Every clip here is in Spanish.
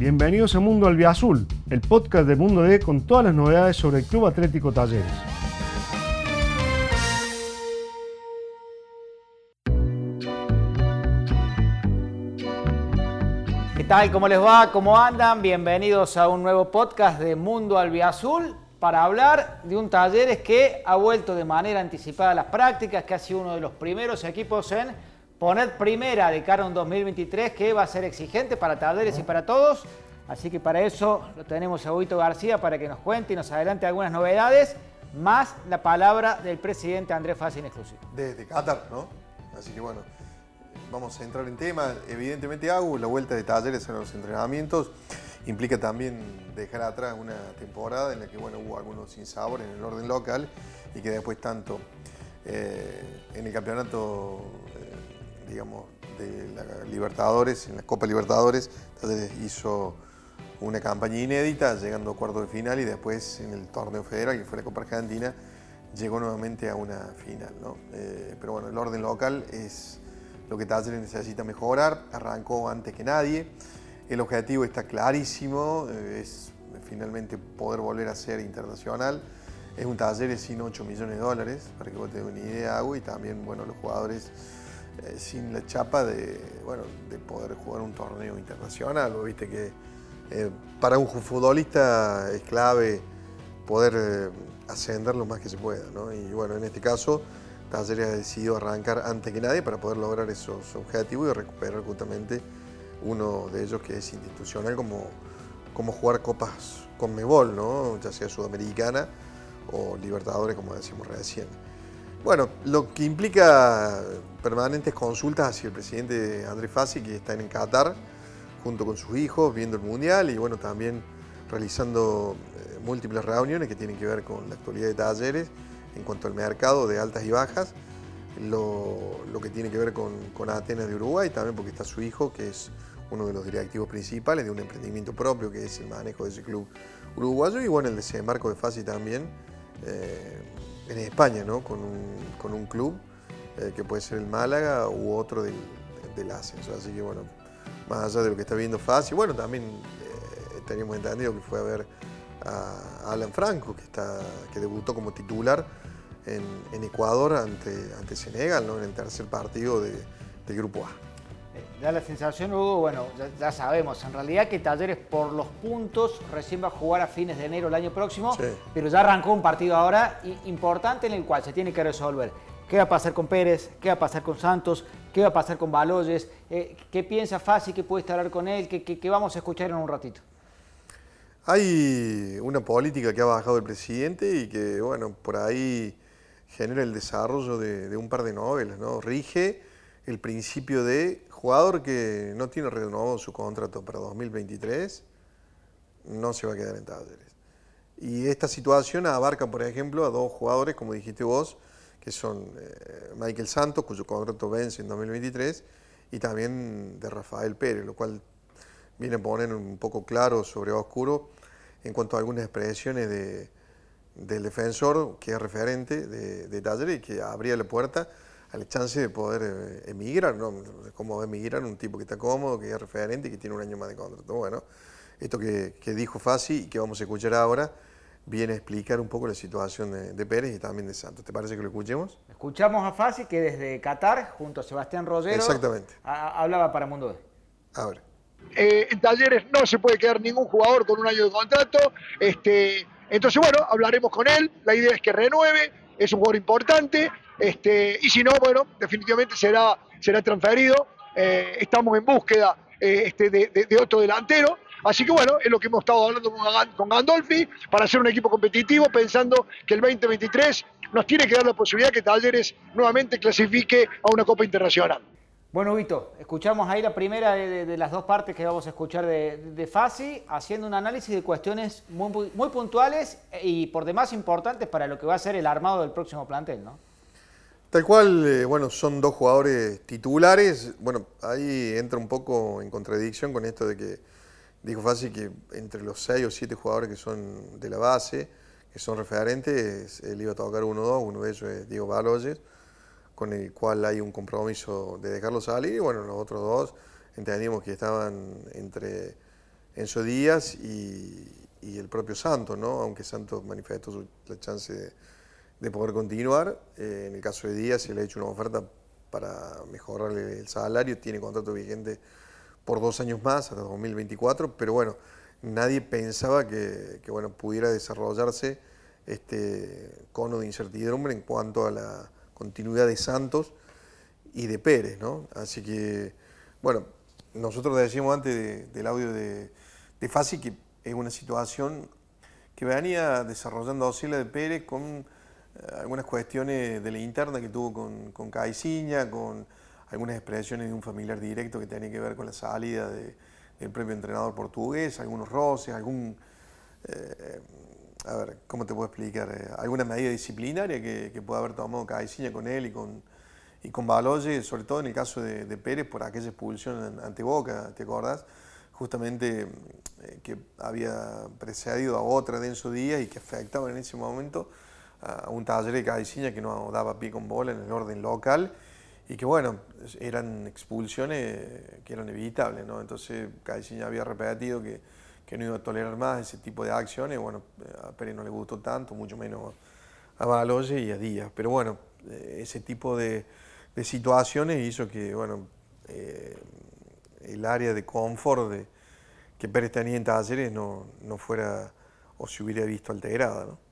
Bienvenidos a Mundo Albiazul, el podcast de Mundo D con todas las novedades sobre el Club Atlético Talleres. ¿Qué tal? ¿Cómo les va? ¿Cómo andan? Bienvenidos a un nuevo podcast de Mundo Albiazul para hablar de un Talleres que ha vuelto de manera anticipada a las prácticas, que ha sido uno de los primeros equipos en poner primera de cara a un 2023 que va a ser exigente para Talleres y para todos. Así que para eso lo tenemos a Huito García para que nos cuente y nos adelante algunas novedades, más la palabra del presidente Andrés Fácil exclusivo. Desde Qatar, ¿no? Así que bueno, vamos a entrar en tema. Evidentemente hago la vuelta de talleres en los entrenamientos implica también dejar atrás una temporada en la que bueno, hubo algunos sinsabores en el orden local y que después tanto eh, en el campeonato digamos, de la Libertadores, en la Copa Libertadores, entonces hizo una campaña inédita, llegando a cuarto de final y después en el torneo federal, que fue la Copa Argentina, llegó nuevamente a una final. ¿no? Eh, pero bueno, el orden local es lo que Talleres necesita mejorar, arrancó antes que nadie, el objetivo está clarísimo, eh, es finalmente poder volver a ser internacional. Es un Talleres sin 8 millones de dólares, para que vos tengas una idea, y también bueno, los jugadores eh, sin la chapa de, bueno, de poder jugar un torneo internacional. Viste que eh, para un futbolista es clave poder eh, ascender lo más que se pueda. ¿no? Y bueno, en este caso, Talleres ha decidido arrancar antes que nadie para poder lograr esos objetivos y recuperar justamente uno de ellos que es institucional como, como jugar copas con Mebol, ¿no? ya sea sudamericana o Libertadores, como decimos recién. Bueno, lo que implica permanentes consultas hacia el presidente Andrés Fassi, que está en Qatar, junto con sus hijos, viendo el Mundial y bueno, también realizando eh, múltiples reuniones que tienen que ver con la actualidad de talleres en cuanto al mercado de altas y bajas, lo, que tiene que ver con, con, Atenas de Uruguay, también porque está su hijo, que es uno de los directivos principales de un emprendimiento propio, que es el manejo de ese club uruguayo, y bueno, el desembarco de Fassi también. Eh, en España, ¿no? Con un, club eh, que puede ser el Málaga u otro del, ascenso. Así que bueno, más allá de lo que está viendo Fácil, bueno, también eh, teníamos entendido que fue a ver a Alan Franco, que, está, que debutó como titular en, Ecuador ante, ante Senegal, en el tercer partido del Grupo A da la sensación, Hugo, bueno, ya, sabemos, en realidad que Talleres por los puntos recién va a jugar a fines de enero el año próximo, pero ya arrancó un partido ahora importante en el cual se tiene que resolver. ¿Qué va a pasar con Pérez? ¿Qué va a pasar con Santos? ¿Qué va a pasar con Baloyes? Eh, ¿Qué piensa Fácil que puede hablar con él? ¿Qué, vamos a escuchar en un ratito? Hay una política que ha bajado el presidente y que, bueno, por ahí genera el desarrollo de, de un par de novelas, ¿no? Rige el principio de jugador que no tiene renovado su contrato para 2023 no se va a quedar en Talleres. Y esta situación abarca, por ejemplo, a dos jugadores, como dijiste vos, que son eh, Michael Santos, cuyo contrato vence en 2023, y también de Rafael Pérez, lo cual viene a poner un poco claro sobre oscuro en cuanto a algunas expresiones del defensor que es referente de, de Talleres y que abría la puerta al chance de poder eh, emigrar, ¿no? ¿Cómo emigrar un tipo que está cómodo, que es referente y que tiene un año más de contrato? Bueno, esto que, dijo Fasi y que vamos a escuchar ahora viene a explicar un poco la situación de, Pérez y también de Santos. ¿Te parece que lo escuchemos? Escuchamos a Fasi que desde Qatar, junto a Sebastián Rogero, Exactamente. hablaba para Mundo D. A ver. Eh, en Talleres no se puede quedar ningún jugador con un año de contrato. Este, entonces, bueno, hablaremos con él. La idea es que renueve. Es un jugador importante. Este, y si no, bueno, definitivamente será, será transferido. Eh, estamos en búsqueda eh, este, de, otro delantero. Así que bueno, es lo que hemos estado hablando con Gandolfi para hacer un equipo competitivo, pensando que el 2023 nos tiene que dar la posibilidad que Talleres nuevamente clasifique a una Copa Internacional. Bueno, Vito, escuchamos ahí la primera de, las dos partes que vamos a escuchar de, de, Fasi, haciendo un análisis de cuestiones muy, muy puntuales y por demás importantes para lo que va a ser el armado del próximo plantel, ¿no? Tal cual, eh, bueno, son dos jugadores titulares. Bueno, ahí entra un poco en contradicción con esto de que dijo fácil que entre los seis o siete jugadores que son de la base, que son referentes, él iba a tocar uno o dos, uno de ellos es Diego Baloyes, con el cual hay un compromiso de dejarlo salir, y bueno, los otros dos entendimos que estaban entre Enzo Díaz y, el propio Santos, ¿no? aunque Santos manifestó la chance de, poder continuar. Eh, en el caso de Díaz se le ha hecho una oferta para mejorarle el salario, tiene contrato vigente por dos años más, hasta 2024, pero bueno, nadie pensaba que, bueno, pudiera desarrollarse este cono de incertidumbre en cuanto a la continuidad de Santos y de Pérez, ¿no? Así que, bueno, nosotros decíamos antes del audio de, de Fasi que es una situación que venía desarrollando la de Pérez con algunas cuestiones de la interna que tuvo con, con Caiciña, con algunas expresiones de un familiar directo que tenía que ver con la salida del propio entrenador portugués, algunos roces, algún... Eh, a ver, ¿cómo te puedo explicar? Eh, alguna medida disciplinaria que, que haber tomado Caiciña con él y con, y con Baloye, sobre todo en el caso de, Pérez por aquella expulsión ante Boca, ¿te acordás? Justamente eh, que había precedido a otra de Enzo Díaz y que afectaba en ese momento a un taller de Caiciña que no daba pie con bola en el orden local y que bueno, eran expulsiones que eran evitables, ¿no? Entonces Caiciña había repetido que, que, no iba a tolerar más ese tipo de acciones, bueno, a Pérez no le gustó tanto, mucho menos a Baloye y a Díaz, pero bueno, eh, ese tipo de, situaciones hizo que, bueno, eh, el área de confort de, que Pérez tenía en Talleres no, no fuera o se hubiera visto alterada, ¿no?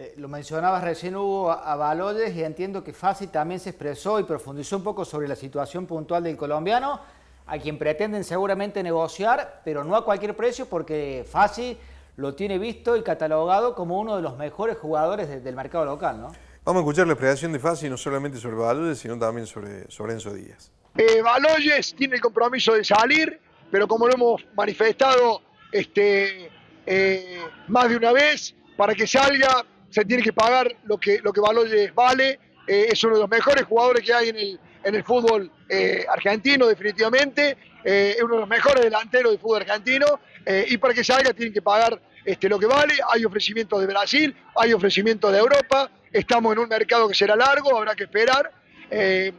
Eh, lo mencionabas recién Hugo a, Baloyes y entiendo que Fasi también se expresó y profundizó un poco sobre la situación puntual del colombiano, a quien pretenden seguramente negociar, pero no a cualquier precio porque Fasi lo tiene visto y catalogado como uno de los mejores jugadores del mercado local, ¿no? Vamos a escuchar la explicación de Fasi no solamente sobre Baloyes, sino también sobre, sobre Enzo Díaz. Eh, Baloyes tiene el compromiso de salir, pero como lo hemos manifestado este, eh, más de una vez, para que salga se tiene que pagar lo que, lo que Baloyes vale. Eh, es uno de los mejores jugadores que hay en el, en el fútbol eh, argentino, definitivamente. Eh, es uno de los mejores delanteros del fútbol argentino. y para que salga tienen que pagar este, lo que vale. Hay ofrecimientos de Brasil, hay ofrecimientos de Europa. Estamos en un mercado que será largo, habrá que esperar.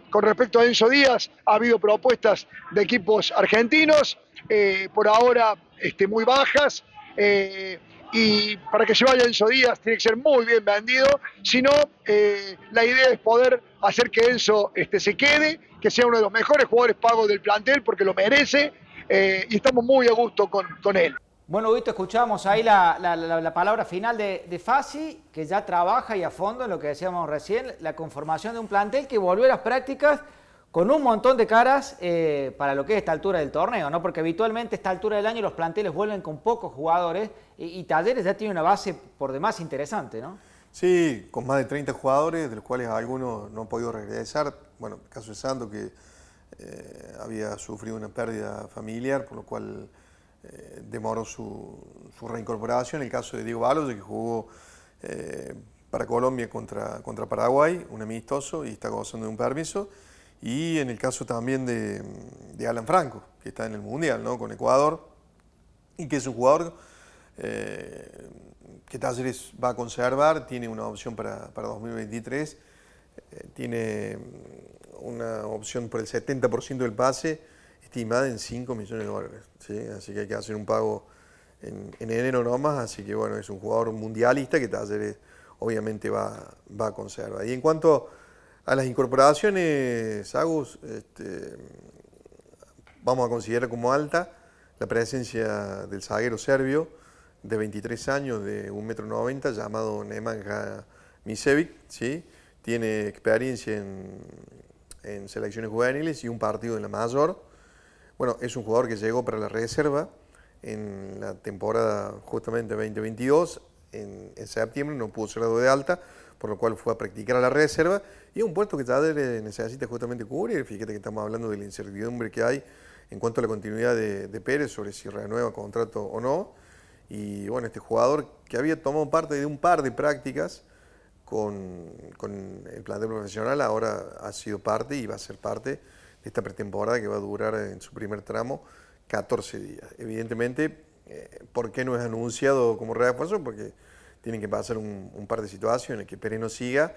con respecto a Enzo Díaz, ha habido propuestas de equipos argentinos, por ahora este, muy bajas y para que se vaya Enzo Díaz tiene que ser muy bien vendido, si no, eh, la idea es poder hacer que Enzo este, se quede, que sea uno de los mejores jugadores pagos del plantel porque lo merece eh, y estamos muy a gusto con, con él. Bueno, Vito, escuchamos ahí la, la, palabra final de, de Fasi, que ya trabaja y a fondo en lo que decíamos recién, la conformación de un plantel que volvió a las prácticas con un montón de caras eh, para lo que es esta altura del torneo, ¿no? Porque habitualmente a esta altura del año los planteles vuelven con pocos jugadores y, Talleres ya tiene una base por demás interesante, ¿no? Sí, con más de 30 jugadores, de los cuales algunos no han podido regresar. Bueno, el caso de Santo, que eh, había sufrido una pérdida familiar, por lo cual eh, demoró su, reincorporación. El caso de Diego Balos, que jugó para Colombia contra, contra Paraguay, un amistoso, y está gozando de un permiso. Y en el caso también de, Alan Franco, que está en el Mundial, ¿no? Con Ecuador, y que es un jugador eh, que Talleres va a conservar, tiene una opción para, 2023, eh, tiene una opción por el 70% del pase, estimada en 5 millones de dólares, ¿sí? Así que hay que hacer un pago en, enero nomás, así que bueno, es un jugador mundialista que Talleres obviamente va, va a conservar. Y en cuanto a las incorporaciones, Agus, este, vamos a considerar como alta la presencia del zaguero serbio de 23 años, de 1,90 m, llamado Nemanja Misevic, tiene experiencia en, en, selecciones juveniles y un partido en la mayor. Bueno, es un jugador que llegó para la reserva en la temporada justamente 2022, en, en septiembre no pudo ser dado de alta, por lo cual fue a practicar a la reserva, y es un puesto que Tader necesita justamente cubrir, fíjate que estamos hablando de la incertidumbre que hay en cuanto a la continuidad de, Pérez sobre si renueva contrato o no, y bueno, este jugador que había tomado parte de un par de prácticas con, el plantel profesional, ahora ha sido parte y va a ser parte de esta pretemporada que va a durar en su primer tramo 14 días. Evidentemente, eh, ¿por qué no es anunciado como refuerzo? Porque tienen que pasar un, par de situaciones, que Pérez no siga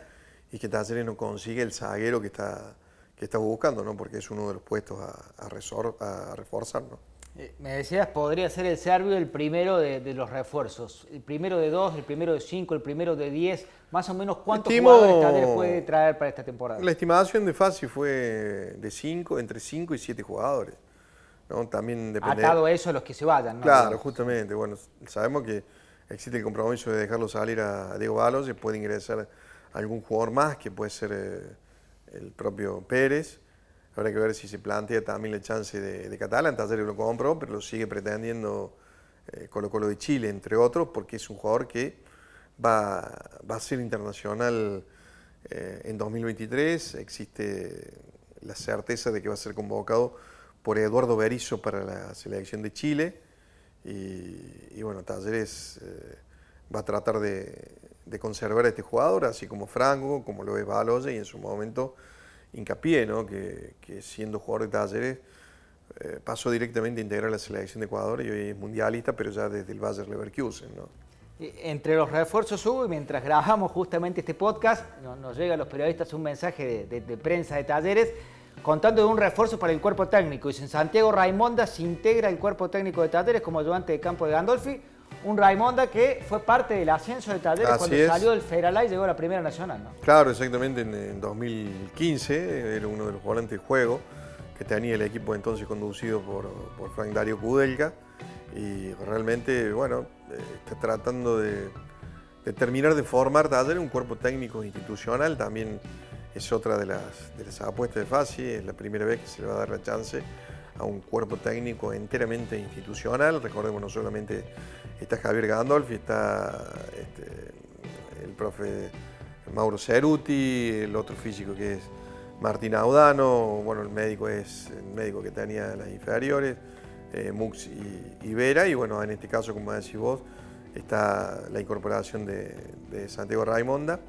y que Talleres no consiga el zaguero que está, que está buscando, ¿no? porque es uno de los puestos a, a, a reforzar. ¿no? Eh, me decías, podría ser el serbio el primero de, los refuerzos. El primero de dos, el primero de cinco, el primero de diez. Más o menos, ¿cuántos jugadores puede traer para esta temporada? La estimación de Fasi fue de cinco, entre cinco y siete jugadores. ¿no? También depende. Atado a eso a los que se vayan, ¿no? Claro, justamente. Bueno, sabemos que existe el compromiso de dejarlo salir a Diego Balos y puede ingresar algún jugador más, que puede ser eh, el propio Pérez Habrá que ver si se plantea también la chance de, de Catalán. Talleres lo compró, pero lo sigue pretendiendo eh, Colo Colo de Chile, entre otros, porque es un jugador que va, a ser internacional eh, en 2023. Existe la certeza de que va a ser convocado por Eduardo Berizzo para la selección de Chile. Y, bueno, Talleres eh, va a tratar de, conservar a este jugador, así como Franco, como lo es Baloya, y en su momento hincapié, ¿no? que, siendo jugador de talleres eh, pasó directamente a integrar la selección de Ecuador y hoy es mundialista, pero ya desde el Bayer Leverkusen. ¿no? Entre los refuerzos hubo, y mientras grabamos justamente este podcast, nos, llega a los periodistas un mensaje de, de, prensa de talleres contando de un refuerzo para el cuerpo técnico. En Santiago Raimonda se integra el cuerpo técnico de talleres como ayudante de campo de Gandolfi un Raimonda que fue parte del ascenso de Talleres cuando salió del Federal y llegó a la Primera Nacional. ¿no? Claro, exactamente en, 2015 era uno de los volantes de juego que tenía el equipo entonces conducido por, Frank Dario Kudelka y realmente, bueno, eh, está tratando de, terminar de formar Talleres un cuerpo técnico institucional, también es otra de las, de apuestas de FASI, es la primera vez que se le va a dar la chance a un cuerpo técnico enteramente institucional, recordemos no solamente está Javier Gandolfi, está este, el profe Mauro Ceruti, el otro físico que es Martín Audano, bueno, el médico es el médico que tenía las inferiores, eh, Mux y, Vera, y bueno, en este caso, como decís vos, está la incorporación de, Santiago Raimonda,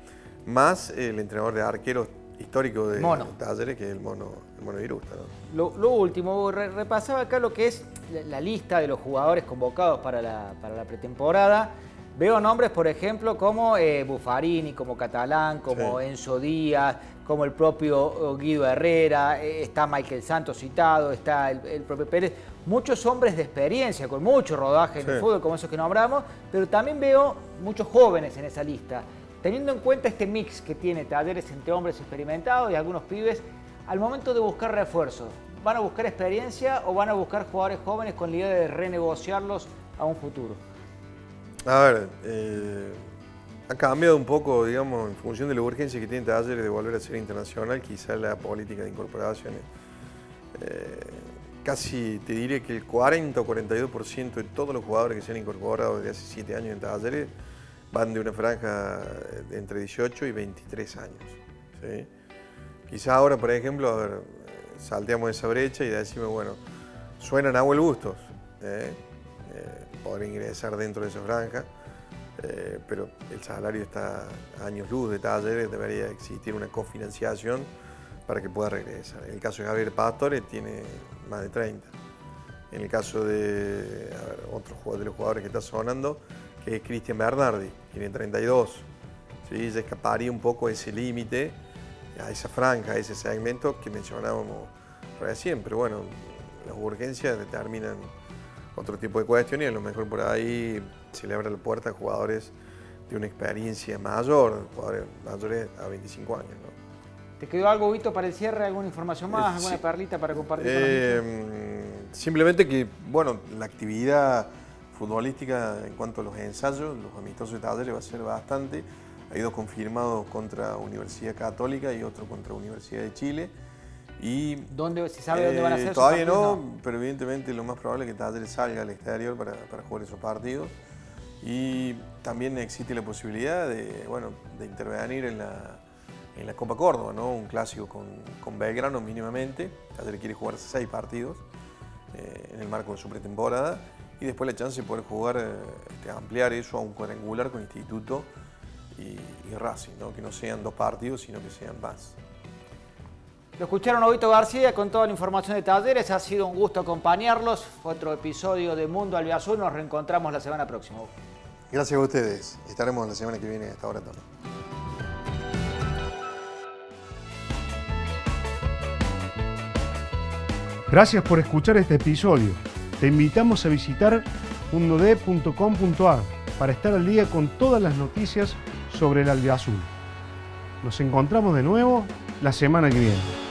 más el entrenador de arqueros histórico de Talleres, que es el mono, el mono Virusta. Lo, último, repasaba acá lo que es la, lista de los jugadores convocados para la, pretemporada. Veo nombres, por ejemplo, como eh, Buffarini, como Catalán, como Enzo Díaz, como el propio Guido Herrera, eh, está Michael Santos citado, está el, propio Pérez. Muchos hombres de experiencia, con mucho rodaje en el fútbol, como esos que nombramos, pero también veo muchos jóvenes en esa lista. Teniendo en cuenta este mix que tiene talleres entre hombres experimentados y algunos pibes, al momento de buscar refuerzos, ¿van a buscar experiencia o van a buscar jugadores jóvenes con la idea de renegociarlos a un futuro? A ver, eh, ha cambiado un poco, digamos, en función de la urgencia que tiene Talleres de volver a ser internacional, quizá la política de incorporaciones. Eh, casi te diré que el 40 o 42% de todos los jugadores que se han incorporado desde hace 7 años en Talleres van de una franja de entre 18 y 23 años. Quizá ahora, por ejemplo, a salteamos esa brecha y decimos, bueno, suena Nahuel Bustos, ¿eh? eh, ingresar dentro de esa franja, eh, pero el salario está a años luz de talleres, debería existir una cofinanciación para que pueda regresar. En el caso de Javier Pastore tiene más de 30. En el caso de otro de los jugadores que está sonando, es Cristian Bernardi, tiene 32. ¿sí? Ya escaparía un poco ese límite, a esa franja, a ese segmento que mencionábamos recién, pero bueno, las urgencias determinan otro tipo de cuestiones y a lo mejor por ahí se le abre la puerta a jugadores de una experiencia mayor, jugadores mayores a 25 años. ¿Te quedó algo, Vito, para el cierre? ¿Alguna información más? Eh, ¿Alguna perlita para compartir? Eh, simplemente que, bueno, la actividad futbolística en cuanto a los ensayos, los amistosos de talleres va a ser bastante. Hay dos confirmados contra Universidad Católica y otro contra Universidad de Chile. Y, ¿Dónde, ¿Se sabe dónde van a ser? Eh, todavía no, pero evidentemente lo más probable es que Talleres salga al exterior para, para, jugar esos partidos. Y también existe la posibilidad de, bueno, de intervenir en la, en la Copa Córdoba, ¿no? un clásico con, con Belgrano mínimamente. Talleres quiere jugar seis partidos eh, en el marco de su pretemporada y después la chance de poder jugar, eh, este, ampliar eso a un cuadrangular con Instituto y, Racing, ¿no? que no sean dos partidos, sino que sean más. Lo escucharon a García con toda la información de Talleres. Ha sido un gusto acompañarlos. Fue otro episodio de Mundo Albiazul. Nos reencontramos la semana próxima. Gracias a ustedes. Estaremos la semana que viene a esta hora también. Gracias por escuchar este episodio. Te invitamos a visitar mundod.com.ar para estar al día con todas las noticias sobre el albiazul. Nos encontramos de nuevo la semana que viene.